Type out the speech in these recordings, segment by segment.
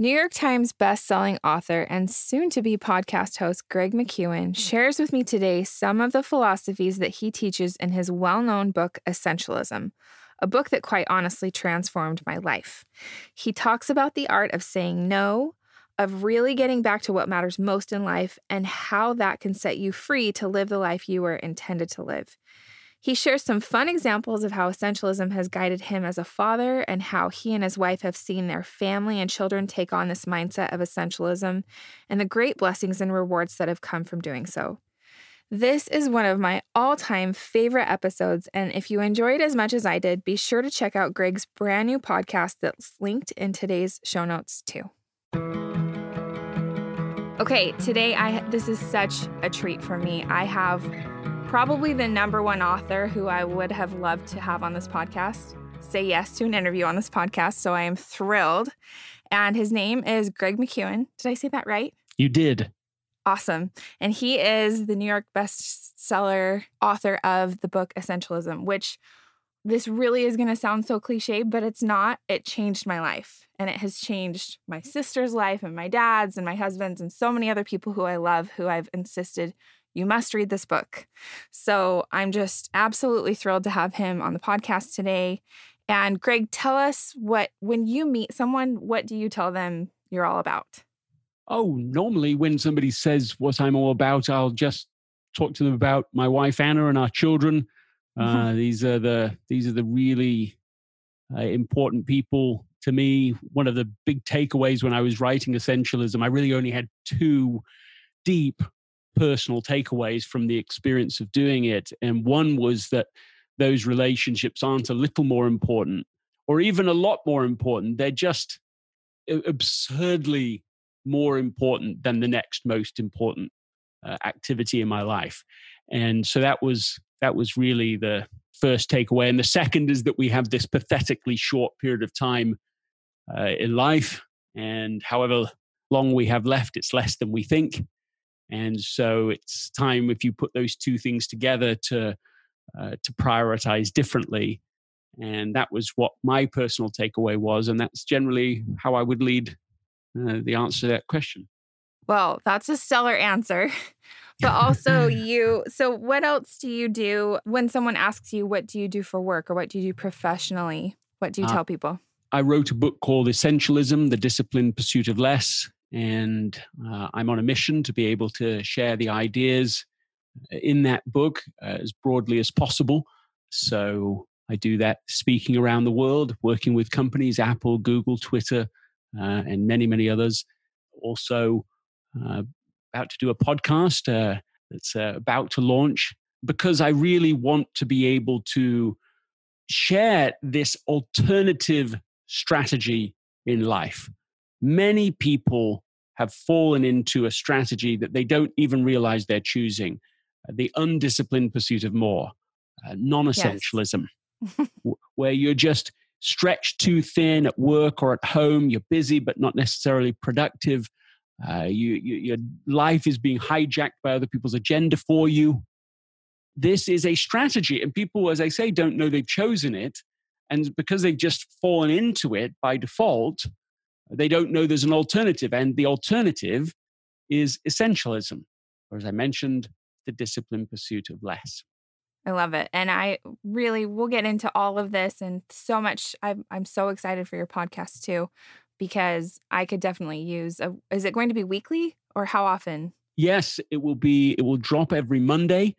New York Times bestselling author and soon to be podcast host Greg McKeown shares with me today some of the philosophies that he teaches in his well known book, Essentialism, a book that quite honestly transformed my life. He talks about the art of saying no, of really getting back to what matters most in life, and how that can set you free to live the life you were intended to live. He shares some fun examples of how essentialism has guided him as a father and how he and his wife have seen their family and children take on this mindset of essentialism and the great blessings and rewards that have come from doing so. This is one of my all time favorite episodes, and if you enjoyed as much as I did, be sure to check out Greg's brand new podcast that's linked in today's show notes, too. Okay, today I this is such a treat for me. I have probably the number one author who I would have loved to have on this podcast say yes to an interview on this podcast. So I am thrilled. And his name is Greg McKeown. Did I say that right? You did. Awesome. And he is the New York bestseller author of the book Essentialism, which this really is going to sound so cliche, but it's not. It changed my life. And it has changed my sister's life and my dad's and my husband's and so many other people who I love who I've insisted you must read this book. So I'm just absolutely thrilled to have him on the podcast today. And Greg, tell us what, when you meet someone, what do you tell them you're all about? Oh, normally when somebody says what I'm all about, I'll just talk to them about my wife Anna and our children. Uh, mm-hmm. these are the these are the really uh, important people to me. One of the big takeaways when I was writing Essentialism, I really only had two deep personal takeaways from the experience of doing it. And one was that those relationships aren't a little more important or even a lot more important. They're just absurdly more important than the next most important uh, activity in my life. And so that was that was really the first takeaway. And the second is that we have this pathetically short period of time uh, in life, and however long we have left, it's less than we think. And so it's time, if you put those two things together, to uh, to prioritize differently. And that was what my personal takeaway was, and that's generally how I would lead uh, the answer to that question. Well, that's a stellar answer. but also you so what else do you do when someone asks you what do you do for work or what do you do professionally what do you uh, tell people i wrote a book called essentialism the disciplined pursuit of less and uh, I'm on a mission to be able to share the ideas in that book uh, as broadly as possible. So I do that speaking around the world, working with companies, Apple, Google, Twitter, uh, and many, many others. Also, uh, about to do a podcast uh, that's uh, about to launch because I really want to be able to share this alternative strategy in life many people have fallen into a strategy that they don't even realize they're choosing uh, the undisciplined pursuit of more, uh, non essentialism, yes. where you're just stretched too thin at work or at home. You're busy, but not necessarily productive. Uh, you, you, your life is being hijacked by other people's agenda for you. This is a strategy, and people, as I say, don't know they've chosen it. And because they've just fallen into it by default, they don't know there's an alternative. And the alternative is essentialism, or as I mentioned, the disciplined pursuit of less. I love it. And I really, we'll get into all of this and so much. I'm, I'm so excited for your podcast too, because I could definitely use a, is it going to be weekly or how often? Yes, it will be, it will drop every Monday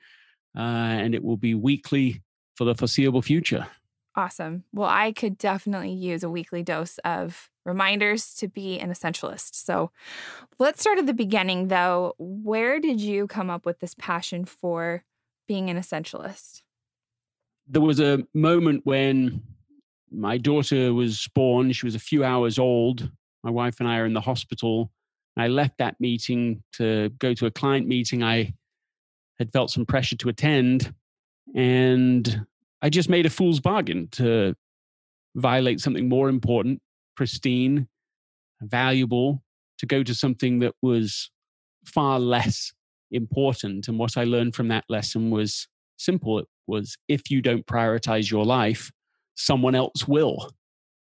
uh, and it will be weekly for the foreseeable future. Awesome. Well, I could definitely use a weekly dose of reminders to be an essentialist. So let's start at the beginning, though. Where did you come up with this passion for being an essentialist? There was a moment when my daughter was born. She was a few hours old. My wife and I are in the hospital. I left that meeting to go to a client meeting I had felt some pressure to attend. And I just made a fool's bargain to violate something more important, pristine, valuable, to go to something that was far less important. And what I learned from that lesson was simple it was if you don't prioritize your life, someone else will.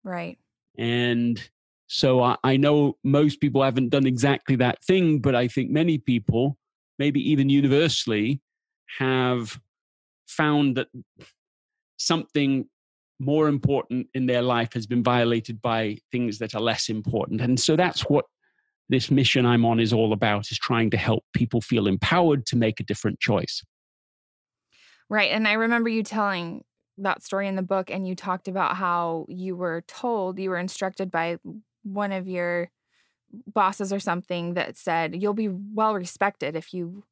Right. And So I, I know most people haven't done exactly that thing, but I think many people, maybe even universally, have found that something more important in their life has been violated by things that are less important. And so that's what this mission I'm on is all about is trying to help people feel empowered to make a different choice. Right. And I remember you telling that story in the book and you talked about how you were told, you were instructed by one of your bosses or something that said you'll be well respected if you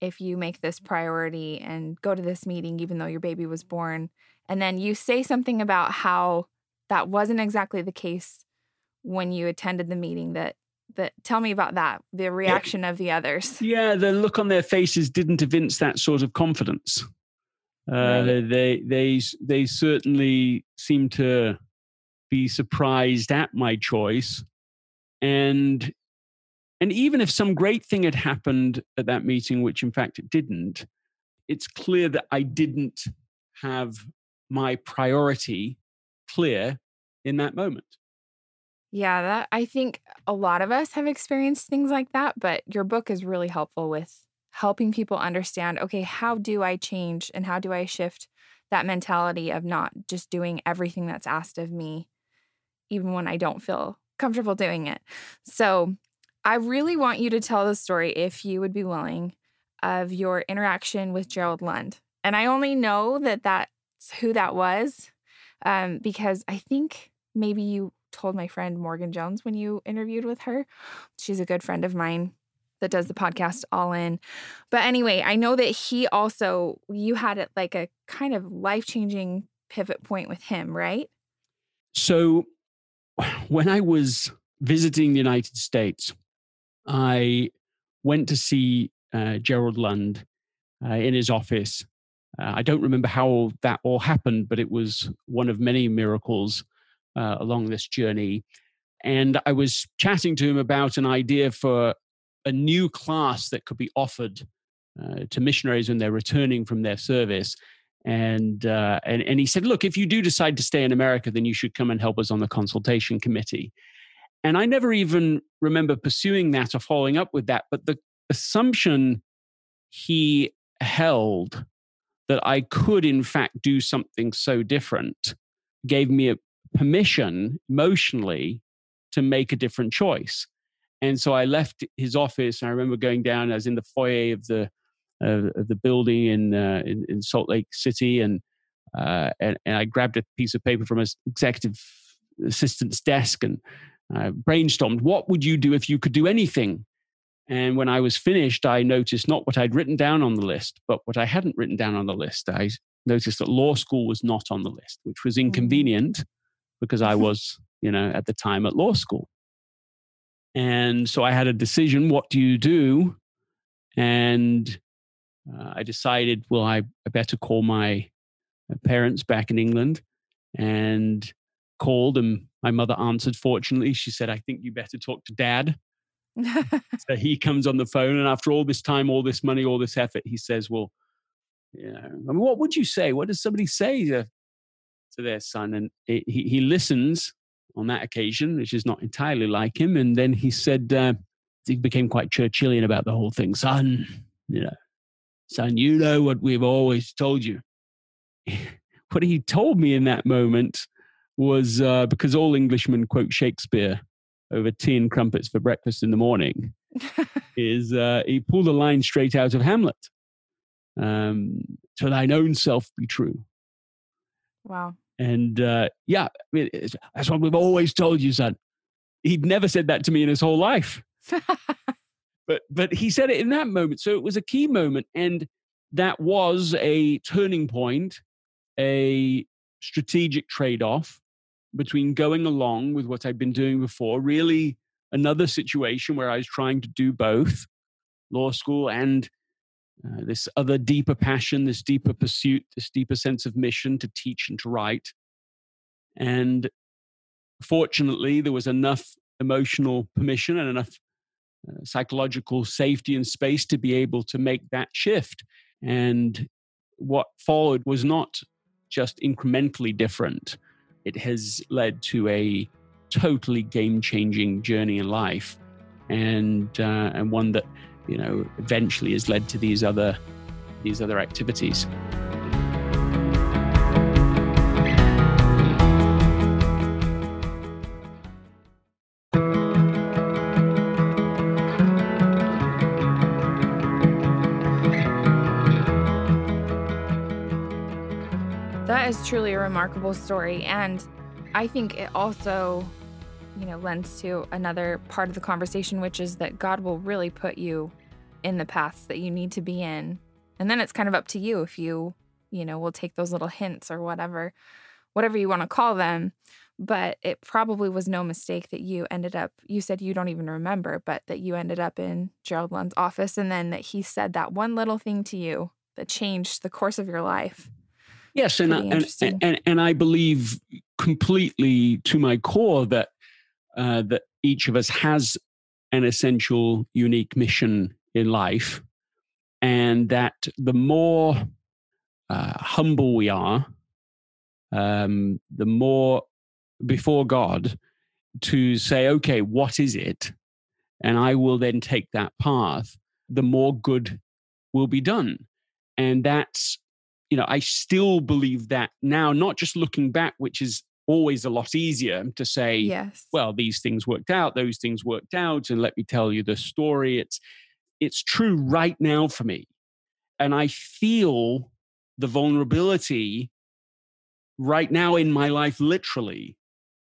if you make this priority and go to this meeting even though your baby was born and then you say something about how that wasn't exactly the case when you attended the meeting that that tell me about that the reaction yeah. of the others yeah the look on their faces didn't evince that sort of confidence uh, right. they they they certainly seem to be surprised at my choice and and even if some great thing had happened at that meeting which in fact it didn't it's clear that i didn't have my priority clear in that moment. Yeah, that I think a lot of us have experienced things like that, but your book is really helpful with helping people understand, okay, how do I change and how do I shift that mentality of not just doing everything that's asked of me even when I don't feel comfortable doing it. So, I really want you to tell the story if you would be willing of your interaction with Gerald Lund. And I only know that that who that was um, because I think maybe you told my friend Morgan Jones when you interviewed with her. She's a good friend of mine that does the podcast All In. But anyway, I know that he also, you had it like a kind of life changing pivot point with him, right? So when I was visiting the United States, I went to see uh, Gerald Lund uh, in his office uh, I don't remember how that all happened, but it was one of many miracles uh, along this journey. And I was chatting to him about an idea for a new class that could be offered uh, to missionaries when they're returning from their service. And, uh, and, and he said, Look, if you do decide to stay in America, then you should come and help us on the consultation committee. And I never even remember pursuing that or following up with that. But the assumption he held that I could, in fact, do something so different gave me a permission emotionally to make a different choice. And so I left his office. I remember going down. I was in the foyer of the uh, of the building in, uh, in, in Salt Lake City, and, uh, and, and I grabbed a piece of paper from his executive assistant's desk and uh, brainstormed. What would you do if you could do anything? And when I was finished, I noticed not what I'd written down on the list, but what I hadn't written down on the list. I noticed that law school was not on the list, which was mm. inconvenient because I was, you know, at the time at law school. And so I had a decision what do you do? And uh, I decided, well, I, I better call my parents back in England and called, and my mother answered. Fortunately, she said, I think you better talk to dad. so he comes on the phone, and after all this time, all this money, all this effort, he says, "Well, yeah, I mean, what would you say? What does somebody say to, to their son?" And it, he he listens on that occasion, which is not entirely like him. And then he said, uh, he became quite Churchillian about the whole thing. Son, you know, son, you know what we've always told you. what he told me in that moment was uh, because all Englishmen quote Shakespeare over tea and crumpets for breakfast in the morning is uh, he pulled a line straight out of Hamlet. Um, to thine own self be true. Wow. And uh, yeah, I mean, that's what we've always told you, son. He'd never said that to me in his whole life. but but he said it in that moment. So it was a key moment. And that was a turning point, a strategic trade off between going along with what I'd been doing before, really another situation where I was trying to do both law school and uh, this other deeper passion, this deeper pursuit, this deeper sense of mission to teach and to write. And fortunately, there was enough emotional permission and enough uh, psychological safety and space to be able to make that shift. And what followed was not just incrementally different, it has led to a totally game changing journey in life, and uh, and one that you know eventually has led to these other these other activities. Remarkable story. And I think it also, you know, lends to another part of the conversation, which is that God will really put you in the paths that you need to be in. And then it's kind of up to you if you, you know, will take those little hints or whatever, whatever you want to call them. But it probably was no mistake that you ended up, you said you don't even remember, but that you ended up in Gerald Lund's office and then that he said that one little thing to you that changed the course of your life. Yes, and I, and, and and I believe completely to my core that uh, that each of us has an essential, unique mission in life, and that the more uh, humble we are, um, the more before God to say, okay, what is it? And I will then take that path, the more good will be done. And that's you know, I still believe that now, not just looking back, which is always a lot easier to say, yes. well, these things worked out, those things worked out, and let me tell you the story. It's it's true right now for me. And I feel the vulnerability right now in my life, literally,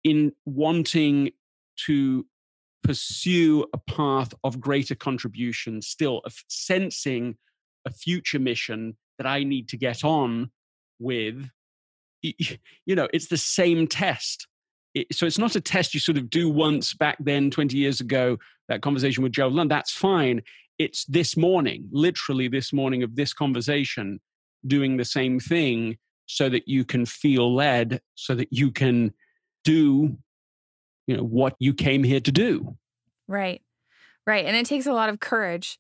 in wanting to pursue a path of greater contribution, still of sensing a future mission that I need to get on with, you know, it's the same test. It, so it's not a test you sort of do once back then, 20 years ago, that conversation with Joe Lund. That's fine. It's this morning, literally this morning of this conversation, doing the same thing so that you can feel led, so that you can do, you know, what you came here to do. Right. Right. And it takes a lot of courage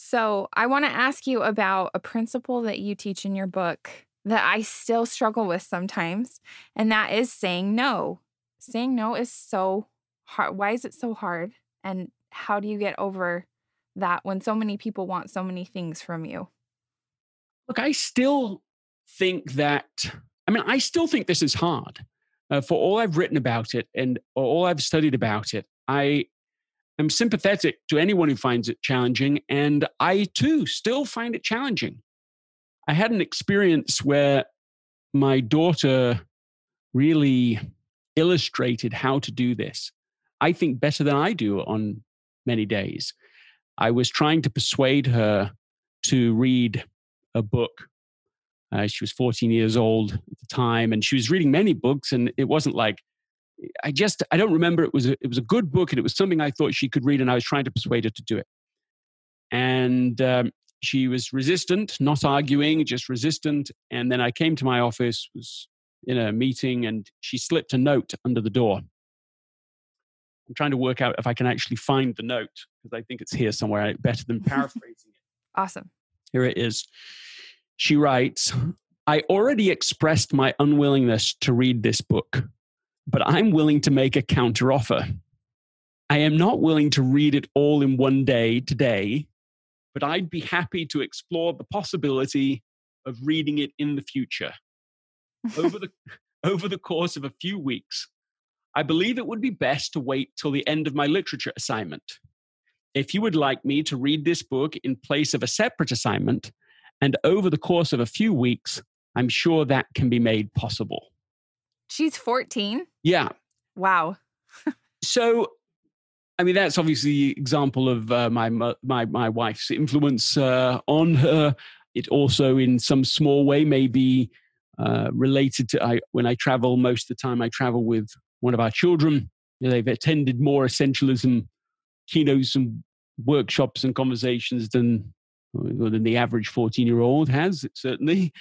so, I want to ask you about a principle that you teach in your book that I still struggle with sometimes, and that is saying no. Saying no is so hard. Why is it so hard? And how do you get over that when so many people want so many things from you? Look, I still think that, I mean, I still think this is hard. Uh, for all I've written about it and all I've studied about it, I am sympathetic to anyone who finds it challenging, and I too still find it challenging. I had an experience where my daughter really illustrated how to do this. I think better than I do on many days. I was trying to persuade her to read a book. Uh, she was 14 years old at the time, and she was reading many books, and it wasn't like I just I don't remember it was a, it was a good book and it was something I thought she could read and I was trying to persuade her to do it. And um, she was resistant, not arguing, just resistant. And then I came to my office, was in a meeting, and she slipped a note under the door. I'm trying to work out if I can actually find the note because I think it's here somewhere. Better than paraphrasing it. Awesome. Here it is. She writes, I already expressed my unwillingness to read this book but I'm willing to make a counteroffer. I am not willing to read it all in one day today, but I'd be happy to explore the possibility of reading it in the future. over the over the course of a few weeks, I believe it would be best to wait till the end of my literature assignment. If you would like me to read this book in place of a separate assignment, and over the course of a few weeks, I'm sure that can be made possible. She's 14. Yeah. Wow. so, I mean, that's obviously the example of uh, my my my wife's influence uh, on her. It also, in some small way, may be uh, related to I, when I travel. Most of the time, I travel with one of our children. They've attended more essentialism keynotes and workshops and conversations than than the average 14 year old has certainly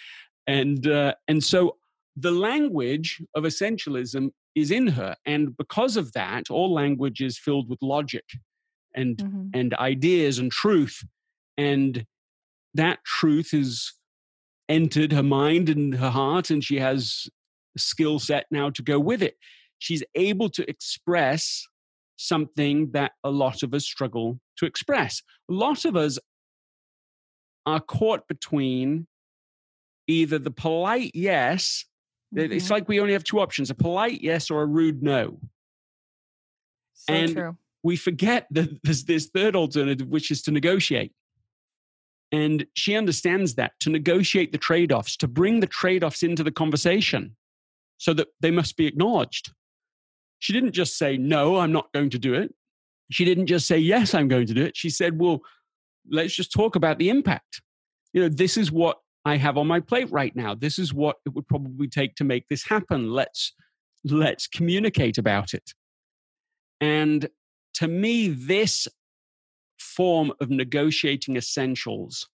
and uh, and so the language of essentialism is in her. And because of that, all language is filled with logic and, mm-hmm. and ideas and truth. And that truth has entered her mind and her heart, and she has a skill set now to go with it. she's able to express something that a lot of us struggle to express. A lot of us are caught between either the polite yes, mm-hmm. it's like we only have two options a polite yes or a rude no. So and true. we forget that there's this third alternative, which is to negotiate. And she understands that to negotiate the trade offs, to bring the trade offs into the conversation so that they must be acknowledged. She didn't just say, No, I'm not going to do it. She didn't just say, Yes, I'm going to do it. She said, Well, let's just talk about the impact. You know, this is what I have on my plate right now. This is what it would probably take to make this happen. Let's let's communicate about it. And to me, this form of negotiating essentials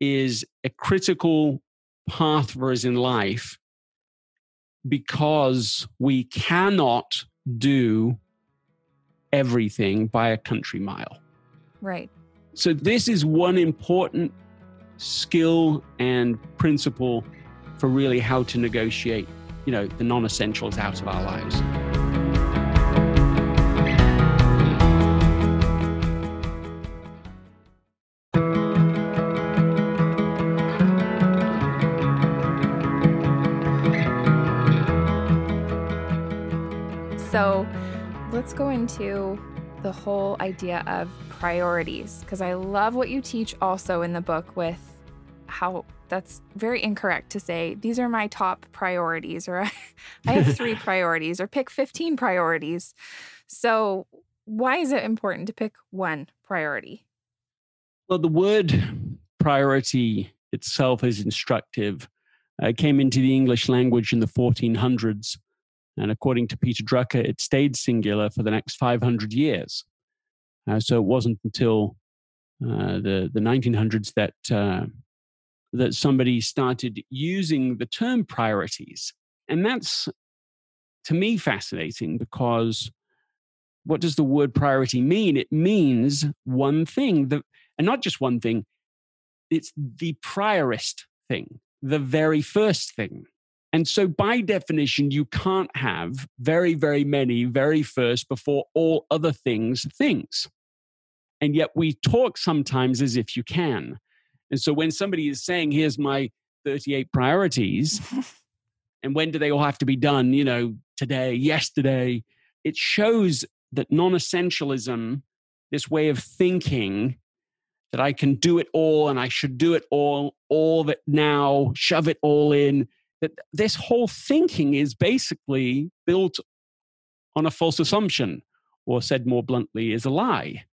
is a critical path for us in life because we cannot do everything by a country mile. Right. So, this is one important skill and principle for really how to negotiate, you know, the non essentials out of our lives. So let's go into the whole idea of priorities because I love what you teach also in the book with how that's very incorrect to say these are my top priorities or I have three priorities or pick 15 priorities. So, why is it important to pick one priority? Well, the word priority itself is instructive. It came into the English language in the 1400s and according to Peter Drucker, it stayed singular for the next 500 years. Uh, so it wasn't until uh, the, the 1900s that, uh, that somebody started using the term priorities. And that's, to me, fascinating because what does the word priority mean? It means one thing, the, and not just one thing, it's the priorist thing, the very first thing. And so, by definition, you can't have very, very many very first before all other things things. And yet, we talk sometimes as if you can. And so, when somebody is saying, here's my 38 priorities, and when do they all have to be done? You know, today, yesterday, it shows that non essentialism, this way of thinking, that I can do it all and I should do it all, all it now, shove it all in, that this whole thinking is basically built on a false assumption, or said more bluntly, is a lie.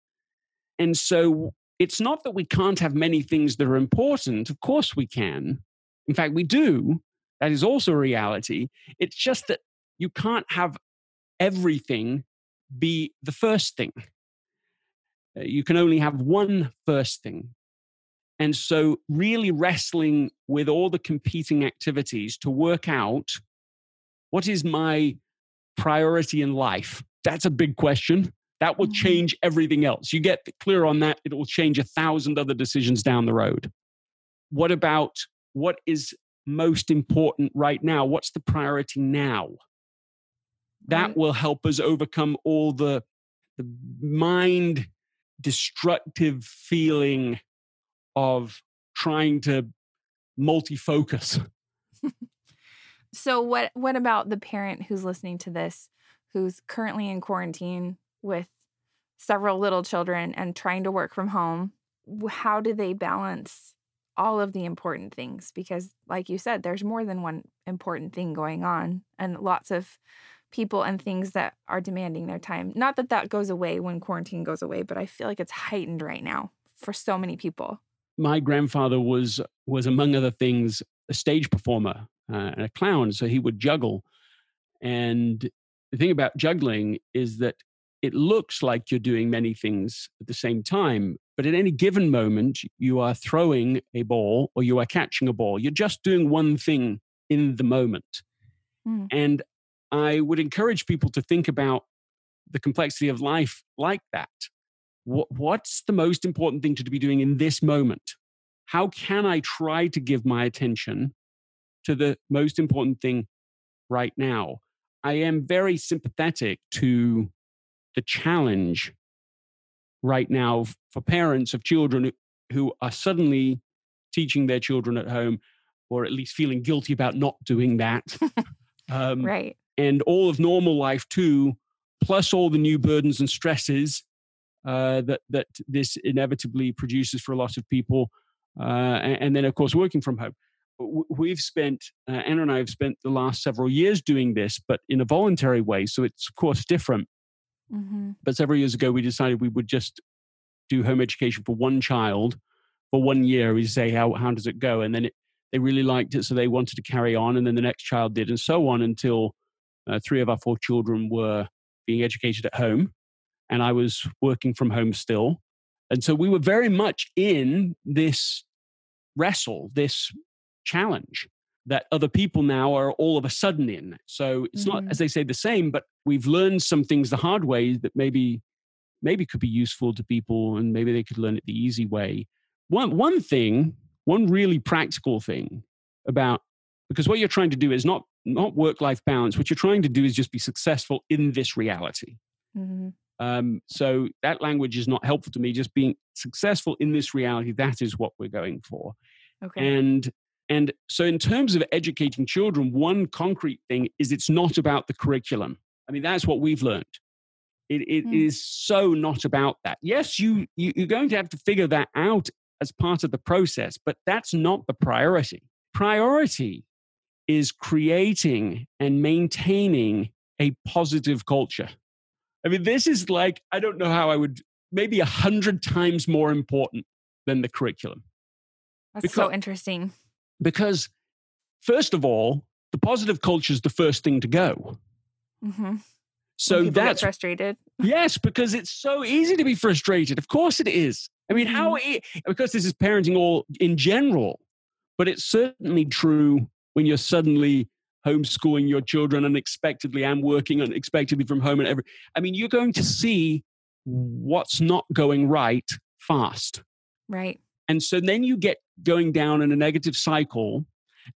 And so it's not that we can't have many things that are important. Of course we can. In fact, we do. That is also a reality. It's just that you can't have everything be the first thing. Uh, you can only have one first thing. And so, really wrestling with all the competing activities to work out what is my priority in life? That's a big question. That will mm-hmm. change everything else. You get clear on that, it will change a thousand other decisions down the road. What about what is most important right now? What's the priority now? That will help us overcome all the, the mind destructive feeling of trying to multi-focus. so what what about the parent who's listening to this who's currently in quarantine with several little children and trying to work from home? How do they balance all of the important things because like you said there's more than one important thing going on and lots of people and things that are demanding their time. Not that that goes away when quarantine goes away, but I feel like it's heightened right now for so many people my grandfather was was among other things a stage performer uh, and a clown, so he would juggle. And the thing about juggling is that it looks like you're doing many things at the same time, but at any given moment, you are throwing a ball or you are catching a ball. You're just doing one thing in the moment. Mm. And I would encourage people to think about the complexity of life like that what, what's the most important thing to be doing in this moment? How can I try to give my attention to the most important thing right now? I am very sympathetic to the challenge right now for parents of children who are suddenly teaching their children at home or at least feeling guilty about not doing that. um, right. And all of normal life, too, plus all the new burdens and stresses uh, that, that this inevitably produces for a lot of people. Uh, and, and, then, of course, working from home. We've spent, uh, Anna and I have spent the last several years doing this, but in a voluntary way. So it's, of course, different. Mm-hmm. But several years ago, we decided we would just do home education for one child for one year. We say, how, how does it go? And then it, they really liked it, so they wanted to carry on. And then the next child did, and so on until uh, three of our four children were being educated at home. And I was working from home still. And so we were very much in this wrestle, this challenge that other people now are all of a sudden in. So it's mm-hmm. not, as they say, the same, but we've learned some things the hard way that maybe maybe could be useful to people and maybe they could learn it the easy way. One one thing, one really practical thing about because what you're trying to do is not not work life balance. What you're trying to do is just be successful in this reality. Mm-hmm. Um, so that language is not helpful to me. Just being successful in this reality, that is what we're going for. Okay. And and so in terms of educating children, one concrete thing is it's not about the curriculum. I mean, that's what we've learned. It, it mm. is so not about that. Yes, you, you you're going to have to figure that out as part of the process, but that's not the priority. Priority is creating and maintaining a positive culture. I mean, this is like, I don't know how I would, maybe a hundred times more important than the curriculum. That's because, so interesting. Because, first of all, the positive culture is the first thing to go. Mm-hmm. So that's frustrated. Yes, because it's so easy to be frustrated. Of course it is. I mean, how mm-hmm. because this is parenting all in general, but it's certainly true when you're suddenly homeschooling your children unexpectedly and working unexpectedly from home and every I mean, you're going to see what's not going right fast. Right. And so then you get going down in a negative cycle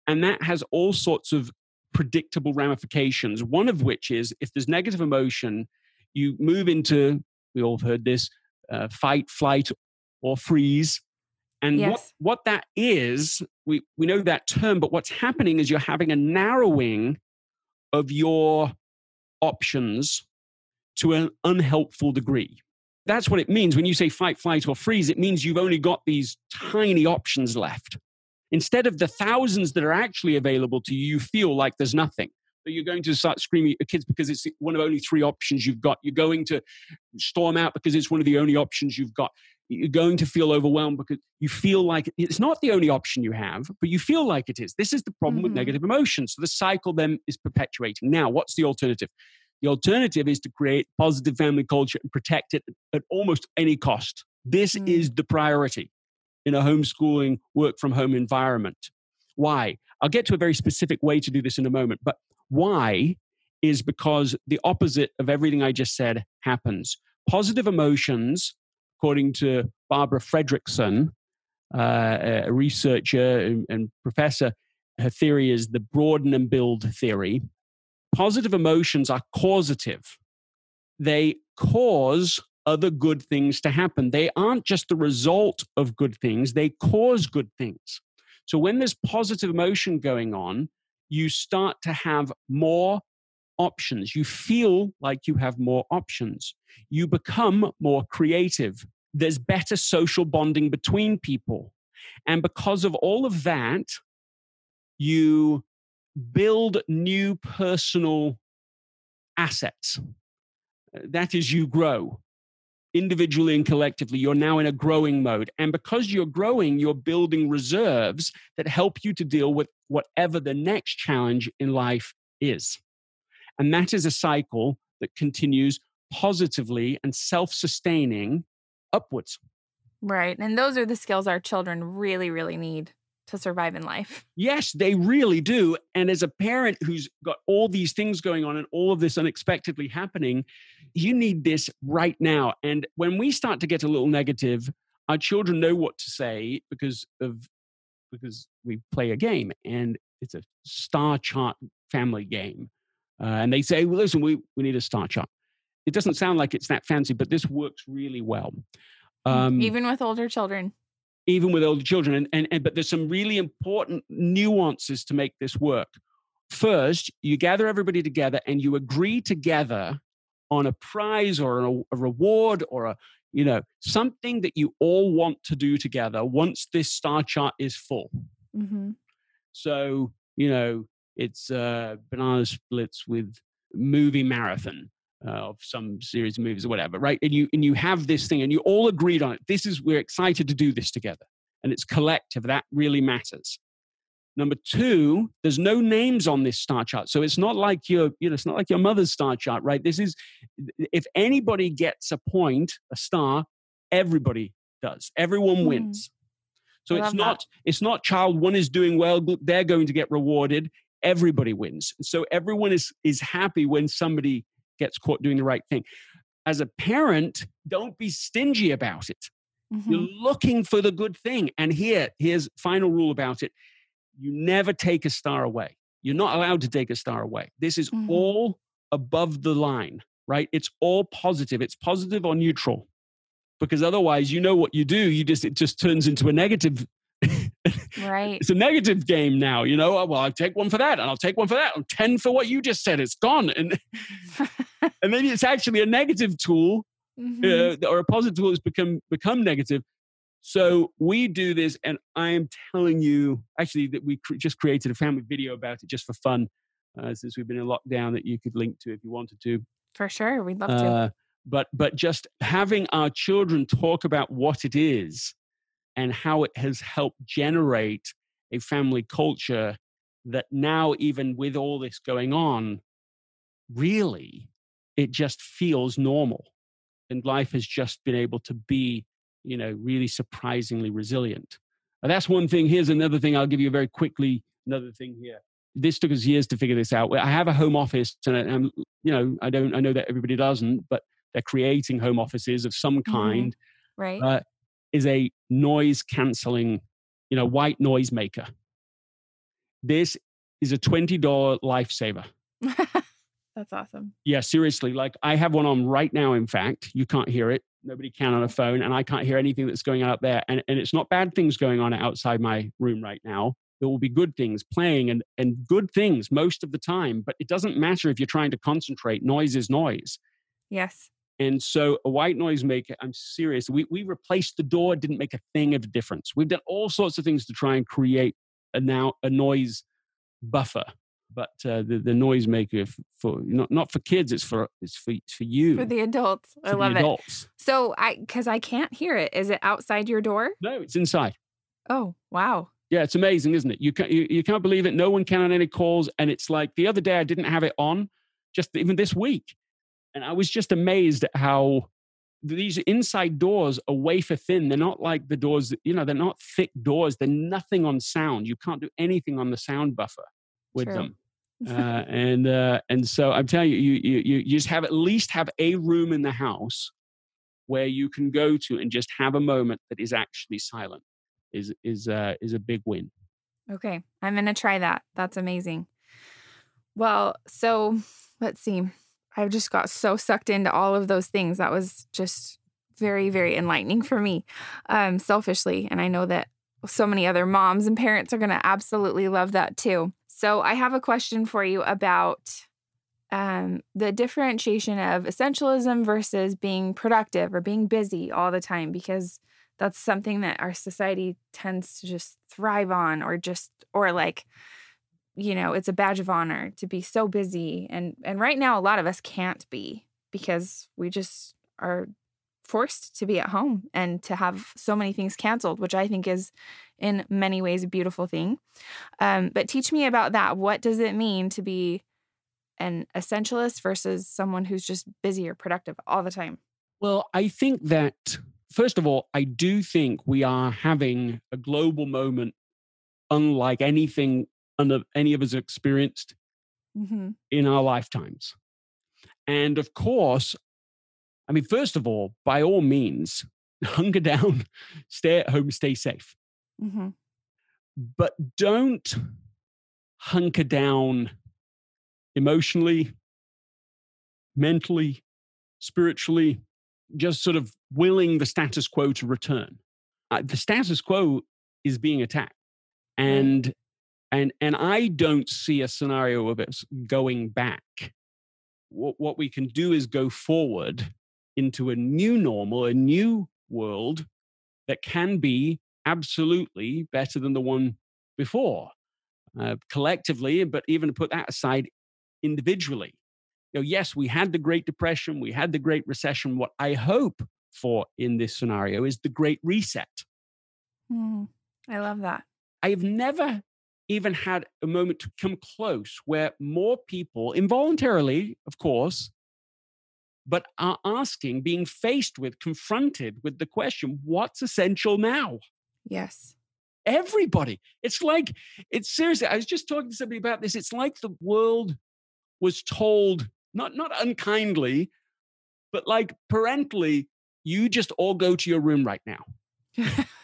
and that has all sorts of predictable ramifications. One of which is if there's negative emotion, you move into, we all have heard this, uh, fight, flight, or freeze. And yes. what, what that is, we, we know that term, but what's happening is you're having a narrowing of your options to an unhelpful degree. That's what it means when you say fight, flight, or freeze. It means you've only got these tiny options left. Instead of the thousands that are actually available to you, you feel like there's nothing. So you're going to start screaming at your kids because it's one of only three options you've got. You're going to storm out because it's one of the only options you've got. You're going to feel overwhelmed because you feel like it's not the only option you have, but you feel like it is. This is the problem mm-hmm. with negative emotions. So the cycle then is perpetuating. Now, what's the alternative? The alternative is to create positive family culture and protect it at almost any cost. This mm. is the priority in a homeschooling, work from home environment. Why? I'll get to a very specific way to do this in a moment, but why is because the opposite of everything I just said happens. Positive emotions, according to Barbara Fredrickson, uh, a researcher and, and professor, her theory is the broaden and build theory. Positive emotions are causative. They cause other good things to happen. They aren't just the result of good things, they cause good things. So when there's positive emotion going on, you start to have more options. You feel like you have more options. You become more creative. There's better social bonding between people. And because of all of that, you build new personal assets. That is, you grow individually and collectively, you're now in a growing mode. And because you're growing, you're building reserves that help you to deal with whatever the next challenge in life is. And that is a cycle that continues positively and self sustaining upwards. Right. And those are the skills our children really, really need to survive in life. Yes, they really do. And as a parent who's got all these things going on and all of this unexpectedly happening, you need this right now. And when we start to get a little negative, our children know what to say because of because we play a game and it's a star chart family game. Uh, and they say, well, listen, we, we need a star chart. It doesn't sound like it's that fancy, but this works really well. Mm, um, even with older children. Even with older children. And, and, and, but there's some really important nuances to make this work. First, you gather everybody together and you agree together on a prize or a, a reward or a, you know, something that you all want to do together once this star chart is full. Mm-hmm. So, you know, it's uh, banana splits with movie marathon uh, of some series of movies or whatever, right? And you and you have this thing, and you all agreed on it. This is we're excited to do this together, and it's collective. That really matters. Number two, there's no names on this star chart, so it's not like your you know it's not like your mother's star chart, right? This is if anybody gets a point, a star, everybody does. Everyone mm. wins. So it's not that. it's not child one is doing well, they're going to get rewarded. Everybody wins. So everyone is is happy when somebody gets caught doing the right thing. As a parent, don't be stingy about it. Mm-hmm. You're looking for the good thing. And here, here's final rule about it. You never take a star away. You're not allowed to take a star away. This is mm-hmm. all above the line, right? It's all positive. It's positive or neutral. Because otherwise, you know what you do. You just it just turns into a negative right. It's a negative game now, you know. Well, I'll take one for that, and I'll take one for that. I'm ten for what you just said. It's gone, and and maybe it's actually a negative tool mm-hmm. uh, or a positive tool has become become negative. So we do this, and I am telling you, actually, that we cr- just created a family video about it just for fun, uh, since we've been in lockdown. That you could link to if you wanted to. For sure, we'd love to. Uh, but but just having our children talk about what it is and how it has helped generate a family culture that now, even with all this going on, really it just feels normal. And life has just been able to be, you know, really surprisingly resilient. And that's one thing. Here's another thing I'll give you very quickly. Another thing here. This took us years to figure this out. I have a home office, and I'm, you know, I don't, I know that everybody doesn't, but they're creating home offices of some mm-hmm. kind. Mm-hmm. Right. Uh, is a noise canceling, you know, white noise maker. This is a $20 lifesaver. That's awesome. Yeah, seriously. Like I have one on right now, in fact. You can't hear it. Nobody can on a phone, and I can't hear anything that's going on out there. And, and it's not bad things going on outside my room right now. There will be good things playing and, and good things most of the time, but it doesn't matter if you're trying to concentrate. Noise is noise. Yes. And so a white noise maker, I'm serious. We, we replaced the door, didn't make a thing of difference. We've done all sorts of things to try and create a now a noise buffer. But uh, the, the noise maker for not not for kids, it's for it's for for you for the adults. I love adults. it. So I because I can't hear it. Is it outside your door? No, it's inside. Oh wow! Yeah, it's amazing, isn't it? You can't you, you can't believe it. No one can on any calls, and it's like the other day I didn't have it on, just even this week, and I was just amazed at how these inside doors are wafer thin. They're not like the doors, you know, they're not thick doors. They're nothing on sound. You can't do anything on the sound buffer with True. them. uh, and uh, and so I'm telling you, you, you, you just have at least have a room in the house where you can go to and just have a moment that is actually silent. Is is uh, is a big win. Okay, I'm gonna try that. That's amazing. Well, so let's see. I just got so sucked into all of those things. That was just very, very enlightening for me, um, selfishly. And I know that so many other moms and parents are going to absolutely love that too. So I have a question for you about um, the differentiation of essentialism versus being productive or being busy all the time, because that's something that our society tends to just thrive on, or just, or like, you know it's a badge of honor to be so busy and and right now a lot of us can't be because we just are forced to be at home and to have so many things canceled which i think is in many ways a beautiful thing. Um, but teach me about that. What does it mean to be an essentialist versus someone who's just busy or productive all the time? Well i think that first of all i do think we are having a global moment unlike anything any of us experienced mm-hmm. in our lifetimes. And of course, I mean, first of all, by all means, hunker down, stay at home, stay safe. Mm-hmm. But don't hunker down emotionally, mentally, spiritually, just sort of willing the status quo to return. Uh, the status quo is being attacked. And and and I don't see a scenario of it going back. What what we can do is go forward into a new normal, a new world that can be absolutely better than the one before, uh, collectively, but even to put that aside, individually. You know, yes, we had the Great Depression, we had the Great Recession. What I hope for in this scenario is the Great Reset. Mm, I love that. I've never even had a moment to come close where more people, involuntarily, of course, but are asking, being faced with, confronted with the question, what's essential now? Yes. Everybody. It's like, it's seriously, I was just talking to somebody about this. It's like the world was told, not, not unkindly, but like parentally, you just all go to your room right now.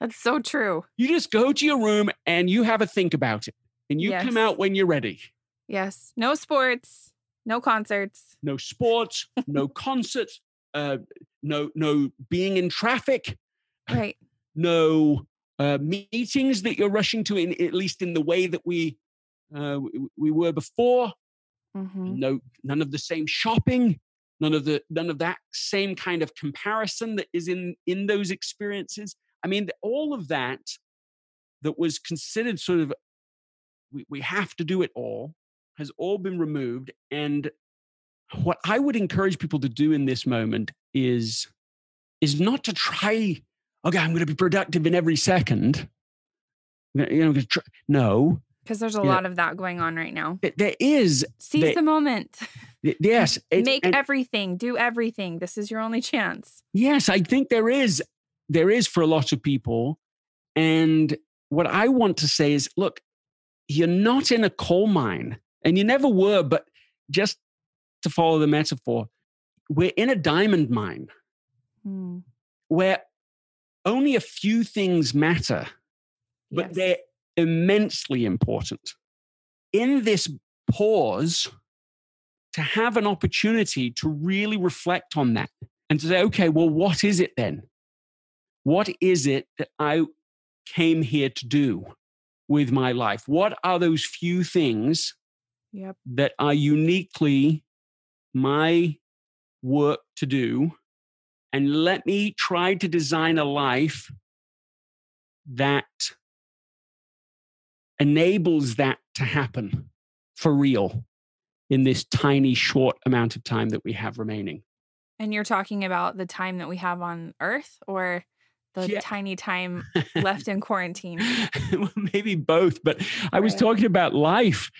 That's so true. You just go to your room and you have a think about it. And you Yes. come out when you're ready. Yes. No sports, no concerts. No sports, no concerts, uh, no no being in traffic, Right. no uh, meetings that you're rushing to, in at least in the way that we uh, we, we were before. hmm No, none of the same shopping, none of the none of that same kind of comparison that is in in those experiences. I mean, all of that that was considered sort of we, we have to do it all has all been removed. And what I would encourage people to do in this moment is is not to try. Okay, I'm going to be productive in every second. You know, try- no, Because there's a Yeah. lot of that going on right now. Th- there is Seize They- the moment. yes, it's- Make everything. Do everything. This is your only chance. Yes, I think there is there is for a lot of people. And what I want to say is look, you're not in a coal mine and you never were, but just to follow the metaphor, we're in a diamond mine Mm, where only a few things matter, but yes. they're immensely important. In this pause, to have an opportunity to really reflect on that and to say, okay, well, what is it then? What is it that I came here to do with my life? What are those few things Yep. that are uniquely my work to do? And let me try to design a life that enables that to happen for real in this tiny, short amount of time that we have remaining. And you're talking about the time that we have on Earth or the Yeah. tiny time left in quarantine? well, maybe both, but I was talking about life.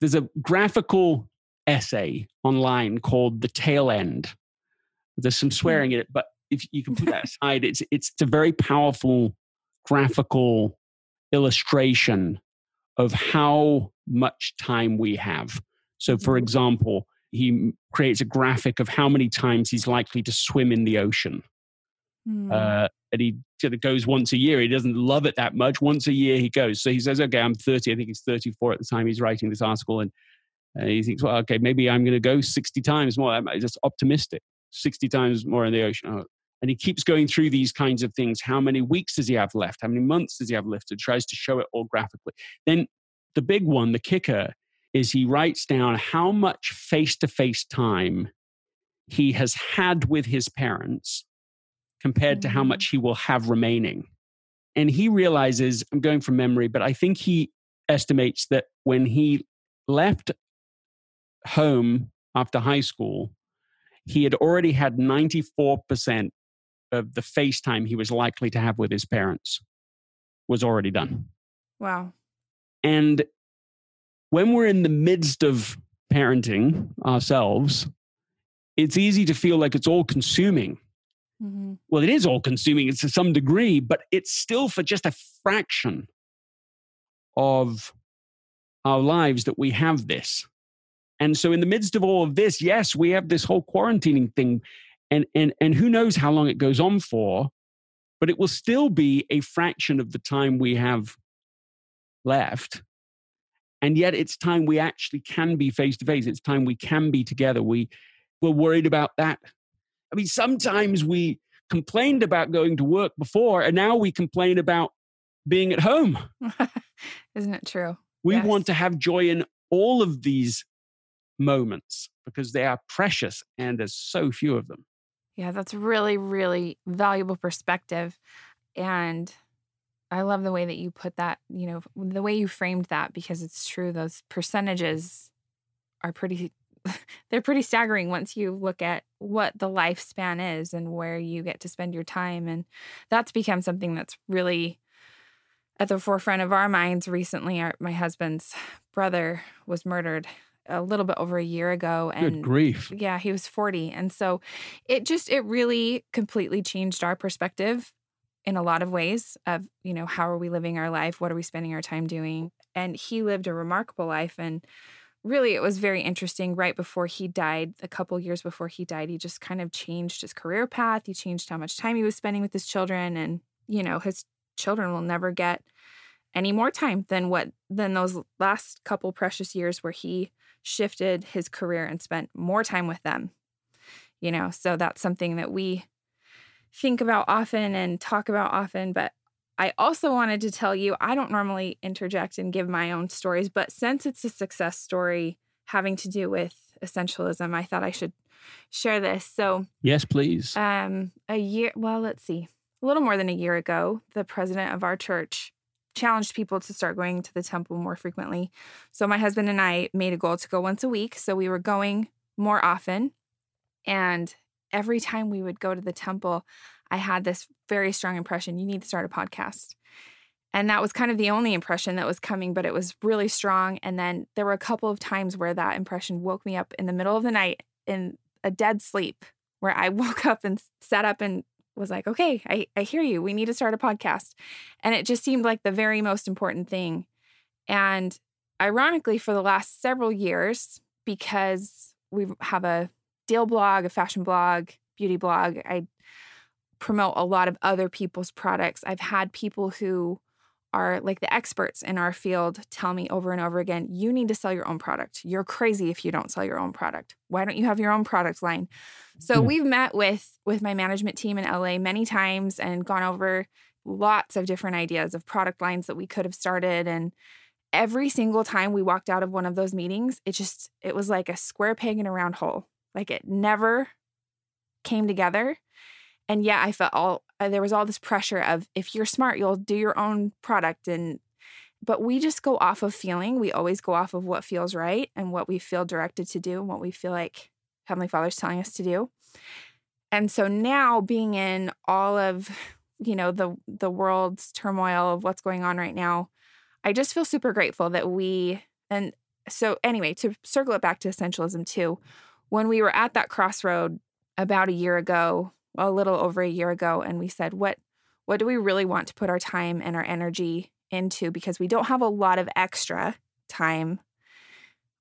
There's a graphical essay online called The Tail End. There's some swearing in it, but if you can put that aside, it's it's a very powerful graphical illustration of how much time we have. So, for Mhm. example, he creates a graphic of how many times he's likely to swim in the ocean. Mm, Uh, and he sort of goes once a year. He doesn't love it that much. Once a year he goes. So he says, okay, I'm 30. I think he's 34 at the time he's writing this article. And uh, he thinks, well, okay, maybe I'm going to go 60 times more. I'm just optimistic. 60 times more in the ocean. Oh. And he keeps going through these kinds of things. How many weeks does he have left? How many months does he have left? And tries to show it all graphically. Then the big one, the kicker, is he writes down how much face to face time he has had with his parents compared to how Mhm. much he will have remaining. And he realizes, I'm going from memory, but I think he estimates that when he left home after high school, he had already had 94% of the face time he was likely to have with his parents was already done. wow. And when we're in the midst of parenting ourselves, it's easy to feel like it's all consuming. Hmm Well, it is all consuming It's to some degree, but it's still for just a fraction of our lives that we have this. And so, in the midst of all of this, yes, we have this whole quarantining thing, and, and, and who knows how long it goes on for, but it will still be a fraction of the time we have left. and yet it's time we actually can be face to face it's time we can be together we we're worried about that i mean sometimes we complained about going to work before and now we complain about being at home isn't it true we yes. want to have joy in all of these moments because they are precious and there's so few of them yeah that's really really valuable perspective and I love the way that you put that, you know, the way you framed that because it's true. Those percentages are pretty, they're pretty staggering once you look at what the lifespan is and where you get to spend your time. And that's become something that's really at the forefront of our minds recently. Our, my husband's brother was murdered a little bit over a year ago and Good grief yeah he was 40 and so it just it really completely changed our perspective in a lot of ways of you know how are we living our life what are we spending our time doing and he lived a remarkable life and really it was very interesting right before he died a couple years before he died he just kind of changed his career path he changed how much time he was spending with his children and you know his children will never get any more time than what than those last couple precious years where he shifted his career and spent more time with them you know so that's something that we think about often and talk about often. But I also wanted to tell you I don't normally interject and give my own stories, but since it's a success story having to do with essentialism, I thought I should share this. So, yes, please. Um, a year, well, let's see, a little more than a year ago, the president of our church challenged people to start going to the temple more frequently. So, my husband and I made a goal to go once a week. So, we were going more often. And every time we would go to the temple, I had this very strong impression you need to start a podcast. And that was kind of the only impression that was coming, but it was really strong. And then there were a couple of times where that impression woke me up in the middle of the night in a dead sleep, where I woke up and sat up and was like, okay, I, I hear you. We need to start a podcast. And it just seemed like the very most important thing. And ironically, for the last several years, because we have a deal blog, a fashion blog, beauty blog. I promote a lot of other people's products. I've had people who are like the experts in our field tell me over and over again, you need to sell your own product. You're crazy if you don't sell your own product. Why don't you have your own product line? So mm-hmm. we've met with with my management team in LA many times and gone over lots of different ideas of product lines that we could have started and every single time we walked out of one of those meetings, it just it was like a square peg in a round hole. Like it never came together. And yet I felt all uh, there was all this pressure of if you're smart, you'll do your own product and but we just go off of feeling. We always go off of what feels right and what we feel directed to do and what we feel like Heavenly Father's telling us to do. And so now being in all of, you know, the the world's turmoil of what's going on right now, I just feel super grateful that we and so anyway, to circle it back to essentialism too, when we were at that crossroad about a year ago, a little over a year ago, and we said, what what do we really want to put our time and our energy into? Because we don't have a lot of extra time.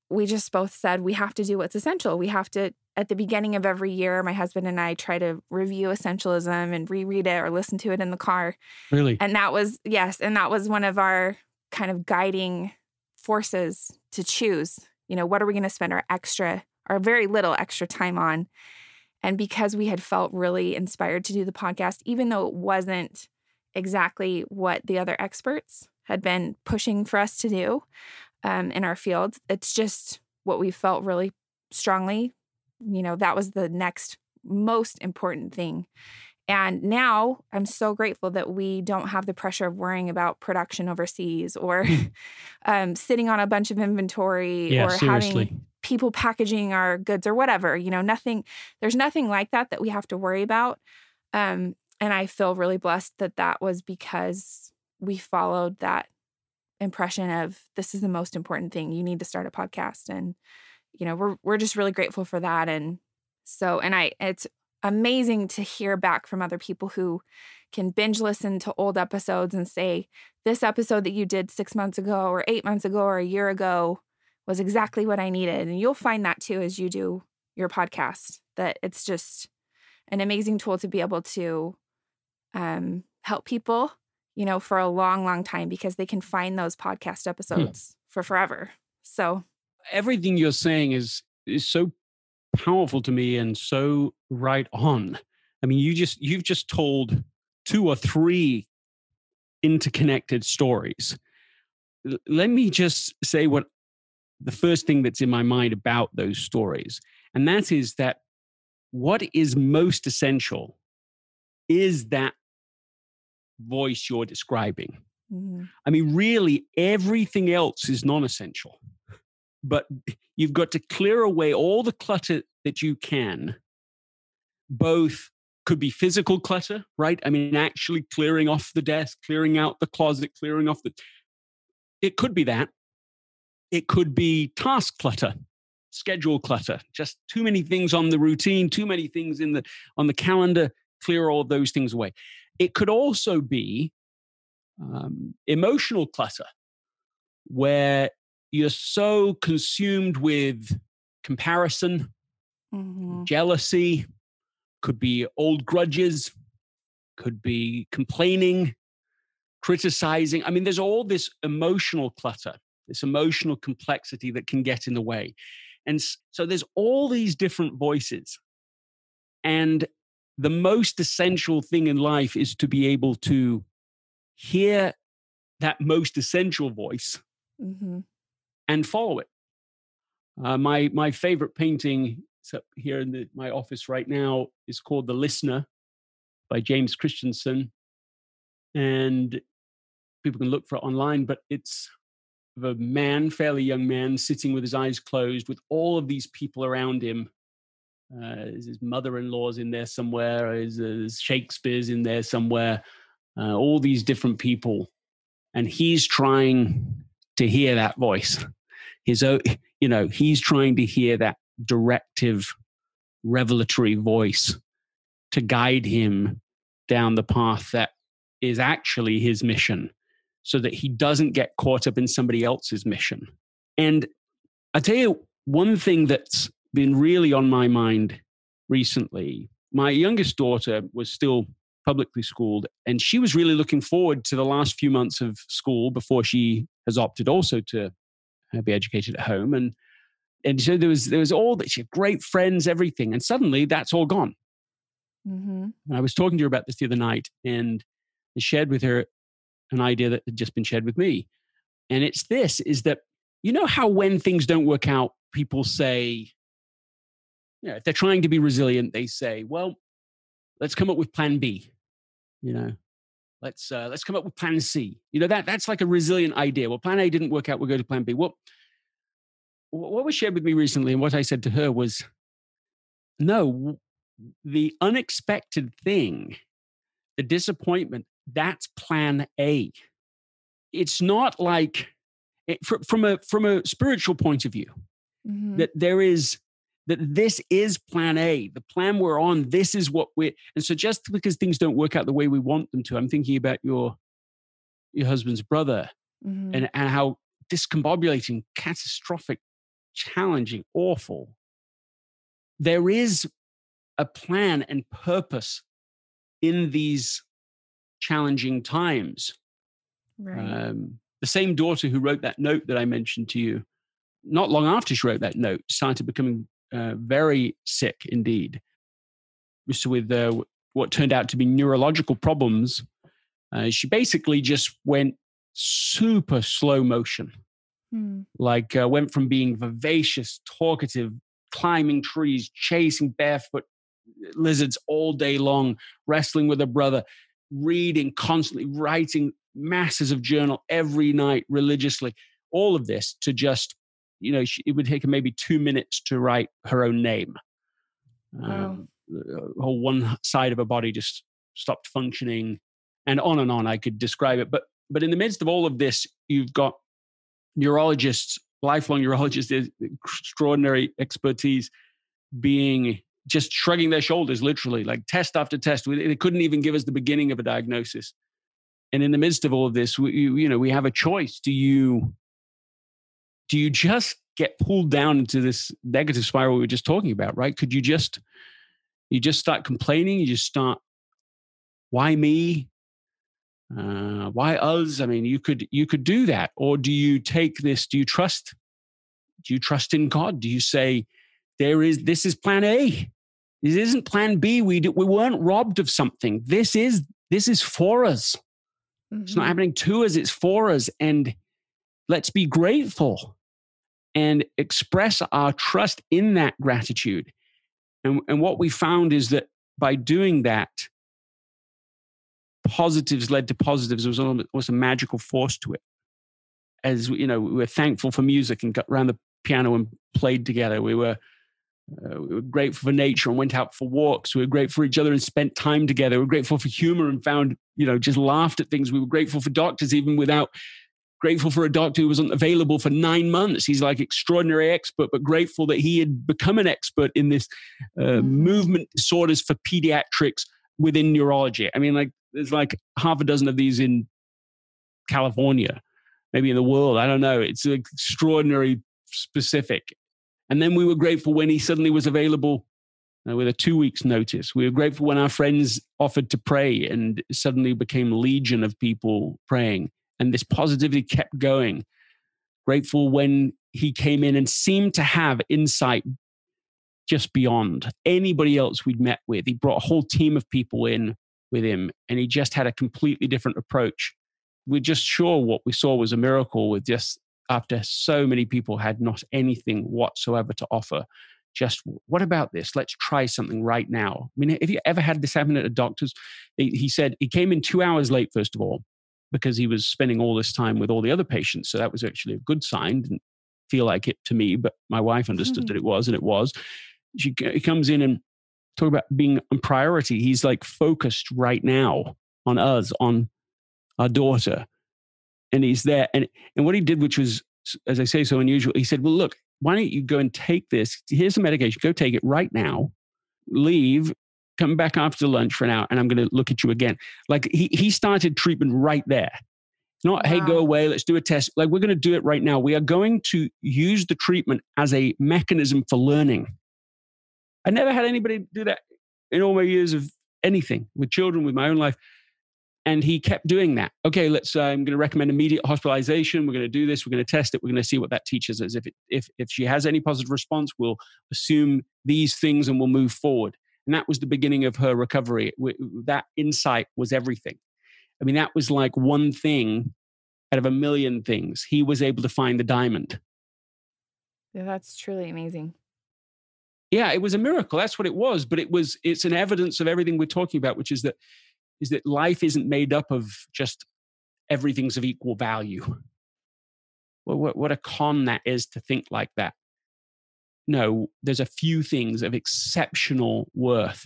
We just both said we have to do what's essential. We have to, at the beginning of every year, my husband and I try to review essentialism and reread it or listen to it in the car. Really? And that was, yes, and that was one of our kind of guiding forces to choose. You know, what are we going to spend our extra our very little extra time on. And because we had felt really inspired to do the podcast, even though it wasn't exactly what the other experts had been pushing for us to do um, in our field, it's just what we felt really strongly. You know, that was the next most important thing. And now I'm so grateful that we don't have the pressure of worrying about production overseas or um, sitting on a bunch of inventory yeah, or seriously. having people packaging our goods or whatever you know nothing there's nothing like that that we have to worry about um and i feel really blessed that that was because we followed that impression of this is the most important thing. You need to start a podcast and you know we're we're just really grateful for that and so and i it's amazing to hear back from other people who can binge listen to old episodes and say this episode that you did 6 months ago or 8 months ago or a year ago was exactly what I needed. And you'll find that too as you do your podcast, that it's just an amazing tool to be able to um, help people, you know, for a long, long time because they can find those podcast Hmm. episodes for forever. So, everything you're saying is is so powerful to me and so right on. I mean, you just you've just told two or three interconnected stories. L- Let me just say what the first thing that's in my mind about those stories, and that is that what is most essential is that voice you're describing. mhm, I mean, really, everything else is non essential. But you've got to clear away all the clutter that you can. Both could be physical clutter, right? I mean, actually clearing off the desk, clearing out the closet, clearing off the. It could be that. It could be task clutter, schedule clutter, just too many things on the routine, too many things in the on the calendar. Clear all those things away. It could also be um, emotional clutter, where you're so consumed with comparison, mhm, jealousy, could be old grudges, could be complaining, criticizing. I mean, there's all this emotional clutter, this emotional complexity that can get in the way. And so there's all these different voices. And the most essential thing in life is to be able to hear that most essential voice mhm. and follow it. Uh, my my favorite painting up here in the, my office right now is called The Listener by James Christensen, and people can look for it online. But it's a man, fairly young man, sitting with his eyes closed, with all of these people around him. Uh, his mother-in-law's in there somewhere. His, his Shakespeare's in there somewhere. Uh, all these different people, and he's trying to hear that voice his own you know he's trying to hear that directive revelatory voice to guide him down the path that is actually his mission so that he doesn't get caught up in somebody else's mission. And i tell you one thing that's been really on my mind recently. My youngest daughter was still publicly schooled and she was really looking forward to the last few months of school before she has opted also to uh, be educated at home. And and so there was there was all that she had great friends everything and suddenly that's all gone. Mhm. and i was talking to her about this the other night and I shared with her an idea that had just been shared with me. And it's this is that you know how when things don't work out people say you know if they're trying to be resilient they say well let's come up with plan b you know? Let's uh, let's come up with plan c. You know that that's like a resilient idea. Well plan a didn't work out we'll go to plan b. Well what was shared with me recently and what i said to her was no the unexpected thing the disappointment that's plan a it's not like it, fr- from a from a spiritual point of view Mhm. that there is that this is plan A, the plan we're on. This is what we're, and so just because things don't work out the way we want them to, I'm thinking about your your husband's brother Mhm. and and how discombobulating, catastrophic, challenging, awful. There is a plan and purpose in these challenging times. right. Um, the same daughter who wrote that note that I mentioned to you, not long after she wrote that note, started becoming uh, very sick indeed. So with uh, what turned out to be neurological problems, uh, she basically just went super slow motion. Hmm. Like uh, went from being vivacious, talkative, climbing trees, chasing barefoot lizards all day long, wrestling with her brother, reading constantly, writing masses of journal every night religiously. All of this to just, you know, she, it would take her maybe two minutes to write her own name. Wow. Um, the whole one side of her body just stopped functioning, and on and on. I could describe it, but but in the midst of all of this, you've got neurologists, lifelong neurologists, extraordinary expertise, being just shrugging their shoulders, literally, like test after test. They couldn't even give us the beginning of a diagnosis. And in the midst of all of this, we, you, you know, we have a choice. Do you do you just get pulled down into this negative spiral we were just talking about, right? Could you just you just start complaining? You just start, why me? Uh, why us? I mean, you could you could do that, or do you take this? Do you trust? Do you trust in God? Do you say there is this is Plan A? This isn't Plan B. We we weren't robbed of something. This is this is for us. Mm-hmm. It's not mm-hmm. happening to us. It's for us, and let's be grateful and express our trust in that gratitude. And, and what we found is that by doing that, positives led to positives. There was almost a magical force to it. As you know, we were thankful for music and got around the piano and played together. We were uh, we were grateful for nature and went out for walks. We were grateful for each other and spent time together. We were grateful for humor and found, you know, just laughed at things. We were grateful for doctors, even without grateful for a doctor who wasn't available for nine months. He's like extraordinary expert, but grateful that he had become an expert in this uh, mm-hmm. movement disorders for pediatrics within neurology. I mean, like there's like half a dozen of these in California, maybe in the world. I don't know. It's extraordinary specific. And then we were grateful when he suddenly was available uh, with a two weeks notice. We were grateful when our friends offered to pray and suddenly became legion of people praying and this positivity kept going. Grateful when he came in and seemed to have insight just beyond anybody else we'd met with. He brought a whole team of people in with him, and he just had a completely different approach. We're just sure what we saw was a miracle with just after so many people had not anything whatsoever to offer. Just what about this? Let's try something right now. I mean, have you ever had this happen at a doctor's? He said he came in two hours late, first of all, because he was spending all this time with all the other patients. So that was actually a good sign. Didn't feel like it to me, but my wife understood mm-hmm. that it was, and it was. She he comes in and talk about being on priority. He's like focused right now on us, on our daughter, and he's there. And and what he did, which was, as I say, so unusual. He said, "Well, look, why don't you go and take this? Here's some medication. Go take it right now. Leave come back after lunch for an hour and I'm going to look at you again. Like he, he started treatment right there. Not, wow. hey, go away, let's do a test. Like we're going to do it right now. We are going to use the treatment as a mechanism for learning. I never had anybody do that in all my years of anything with children, with my own life. And he kept doing that. Okay, let's. Uh, I'm going to recommend immediate hospitalization. We're going to do this. We're going to test it. We're going to see what that teaches us. If it, if if she has any positive response, we'll assume these things and we'll move forward. And that was the beginning of her recovery. That insight was everything. I mean, that was like one thing out of a million things. He was able to find the diamond. Yeah, that's truly amazing. Yeah, it was a miracle. That's what it was. But it was it's an evidence of everything we're talking about, which is that is that life isn't made up of just everything's of equal value. Well, what, what a con that is to think like that no, there's a few things of exceptional worth.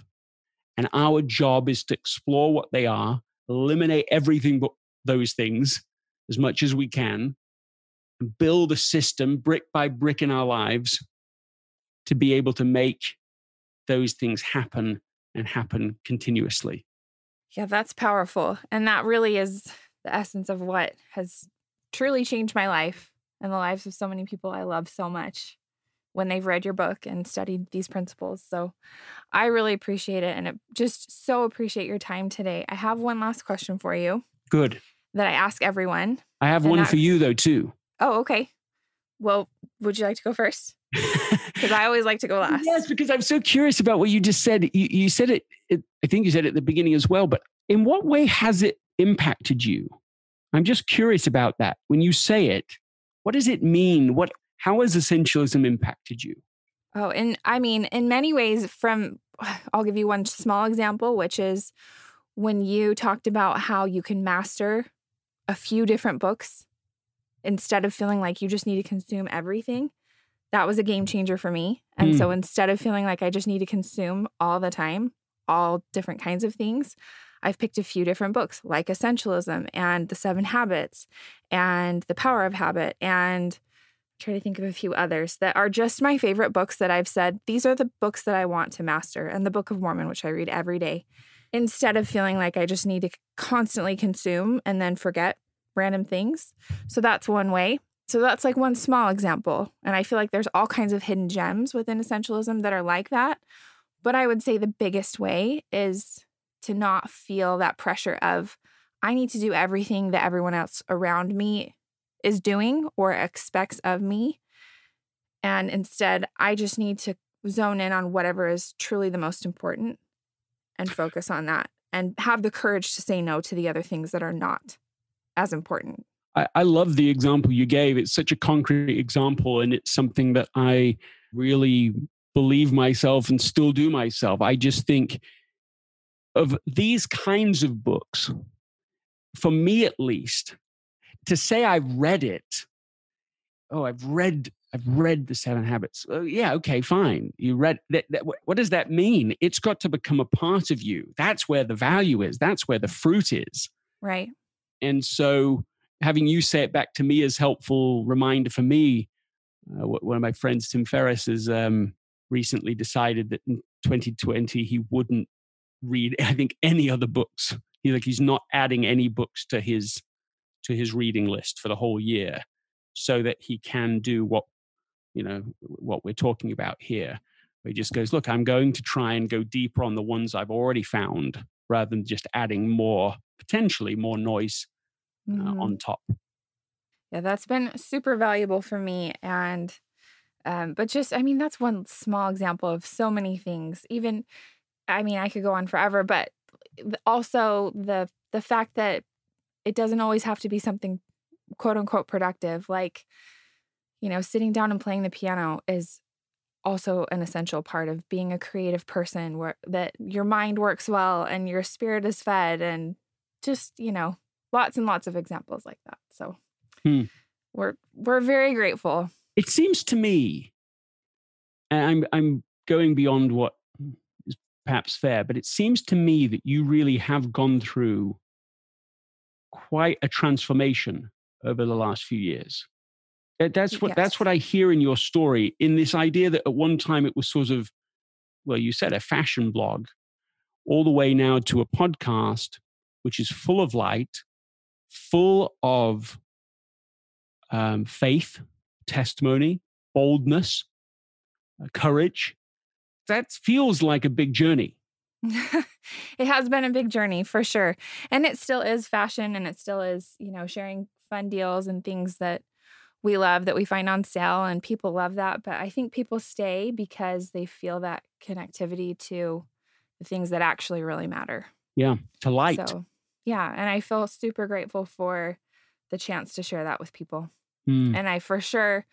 And our job is to explore what they are, eliminate everything but those things as much as we can, and build a system brick by brick in our lives to be able to make those things happen and happen continuously. Yeah, that's powerful. And that really is the essence of what has truly changed my life and the lives of so many people I love so much when they've read your book and studied these principles. So I really appreciate it and just so appreciate your time today. I have one last question for you. Good. That I ask everyone. I have one that... for you though too. Oh, okay. Well, would you like to go first? Because I always like to go last. yes, because I'm so curious about what you just said. You, you said it, it, I think you said it at the beginning as well, but in what way has it impacted you? I'm just curious about that. When you say it, what does it mean? What how has essentialism impacted you? Oh, and I mean, in many ways, from I'll give you one small example, which is when you talked about how you can master a few different books instead of feeling like you just need to consume everything. That was a game changer for me. And mm. so instead of feeling like I just need to consume all the time, all different kinds of things, I've picked a few different books like Essentialism and The Seven Habits and The Power of Habit and try to think of a few others that are just my favorite books that I've said, these are the books that I want to master, and the Book of Mormon, which I read every day, instead of feeling like I just need to constantly consume and then forget random things. So that's one way. So that's like one small example. And I feel like there's all kinds of hidden gems within essentialism that are like that. But I would say the biggest way is to not feel that pressure of, I need to do everything that everyone else around me is doing or expects of me. And instead, I just need to zone in on whatever is truly the most important and focus on that and have the courage to say no to the other things that are not as important. I, I love the example you gave. It's such a concrete example, and it's something that I really believe myself and still do myself. I just think of these kinds of books, for me at least, to say I've read it, oh, I've read I've read the Seven Habits. Oh, yeah, okay, fine. You read that, that. What does that mean? It's got to become a part of you. That's where the value is. That's where the fruit is. Right. And so, having you say it back to me is helpful reminder for me. Uh, one of my friends, Tim Ferriss, has um, recently decided that in 2020 he wouldn't read, I think, any other books. He like he's not adding any books to his to his reading list for the whole year, so that he can do what you know what we're talking about here. Where he just goes, look, I'm going to try and go deeper on the ones I've already found, rather than just adding more potentially more noise mm-hmm. on top. Yeah, that's been super valuable for me, and um, but just I mean that's one small example of so many things. Even I mean I could go on forever, but also the the fact that it doesn't always have to be something quote unquote productive like you know sitting down and playing the piano is also an essential part of being a creative person where that your mind works well and your spirit is fed and just you know lots and lots of examples like that so hmm. we're we're very grateful it seems to me and i'm i'm going beyond what is perhaps fair but it seems to me that you really have gone through quite a transformation over the last few years that's what yes. that's what i hear in your story in this idea that at one time it was sort of well you said a fashion blog all the way now to a podcast which is full of light, full of um, faith, testimony, boldness, uh, courage. That feels like a big journey. it has been a big journey for sure. And it still is fashion and it still is, you know, sharing fun deals and things that we love that we find on sale and people love that. But I think people stay because they feel that connectivity to the things that actually really matter. Yeah, to light. So, yeah. And I feel super grateful for the chance to share that with people. Mm. And I for sure,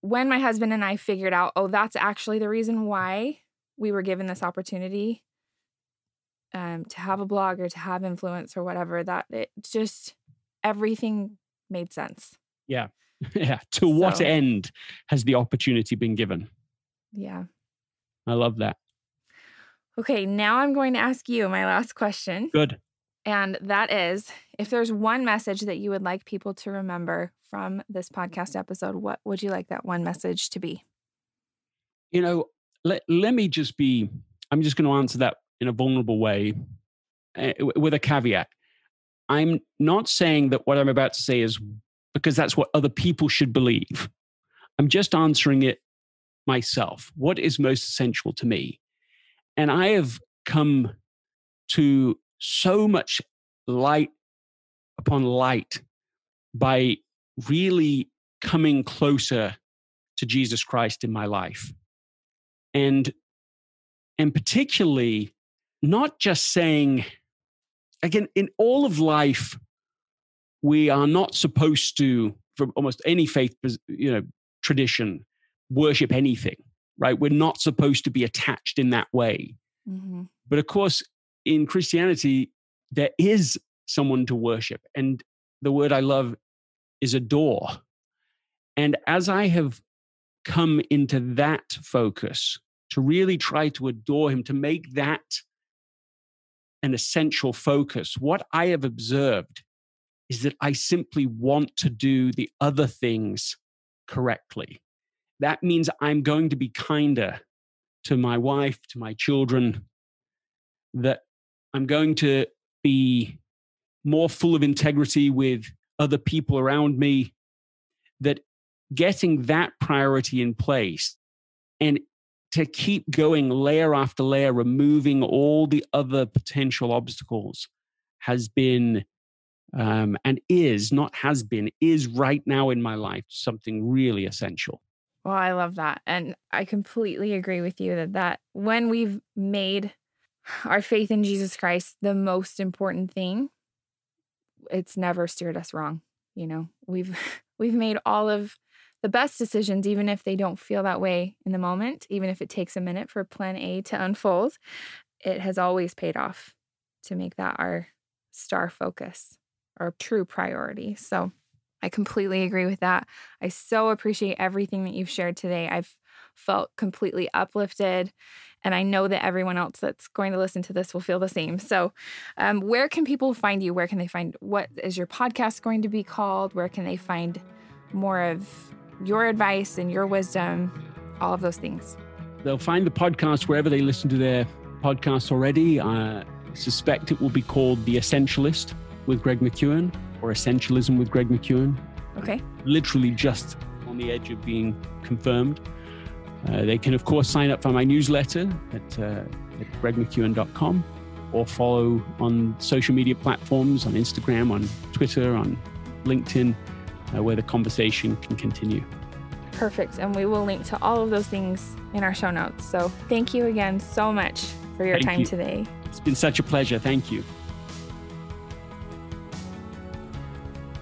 when my husband and I figured out, oh, that's actually the reason why we were given this opportunity um, to have a blog or to have influence or whatever, that it just everything made sense. Yeah. yeah. To so, what end has the opportunity been given? Yeah. I love that. Okay, now I'm going to ask you my last question. Good. And that is if there's one message that you would like people to remember from this podcast episode, what would you like that one message to be? You know, let, let me just be, I'm just going to answer that in a vulnerable way uh, with a caveat. I'm not saying that what I'm about to say is because that's what other people should believe. I'm just answering it myself. What is most essential to me? And I have come to so much light upon light by really coming closer to Jesus Christ in my life. And and particularly not just saying again in all of life we are not supposed to from almost any faith you know tradition worship anything right we're not supposed to be attached in that way mm-hmm. but of course in Christianity, there is someone to worship. And the word I love is adore. And as I have come into that focus to really try to adore him, to make that an essential focus, what I have observed is that I simply want to do the other things correctly. That means I'm going to be kinder to my wife, to my children, that I'm going to be more full of integrity with other people around me, that getting that priority in place and to keep going layer after layer, removing all the other potential obstacles has been um, and is not has been is right now in my life something really essential. Well i love that and i completely agree with you that that when we've made our faith in jesus christ the most important thing it's never steered us wrong you know we've we've made all of the best decisions even if they don't feel that way in the moment even if it takes a minute for plan a to unfold it has always paid off to make that our star focus our true priority. So I completely agree with that. I so appreciate everything that you've shared today. I've felt completely uplifted. And I know that everyone else that's going to listen to this will feel the same. So, um, where can people find you? Where can they find what is your podcast going to be called? Where can they find more of your advice and your wisdom? All of those things. They'll find the podcast wherever they listen to their podcasts already. I suspect it will be called The Essentialist with Greg McKeown or Essentialism with Greg McKeown. Okay. Literally just on the edge of being confirmed. Uh, they can, of course, sign up for my newsletter at, uh, at gregmckeown.com or follow on social media platforms on Instagram, on Twitter, on LinkedIn, uh, where the conversation can continue. Perfect. And we will link to all of those things in our show notes. So thank you again so much for your Thank time you. today. It's been such a pleasure. Thank you.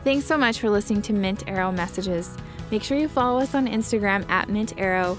Thanks so much for listening to Mint Arrow Messages. Make sure you follow us on Instagram at Mint Arrow,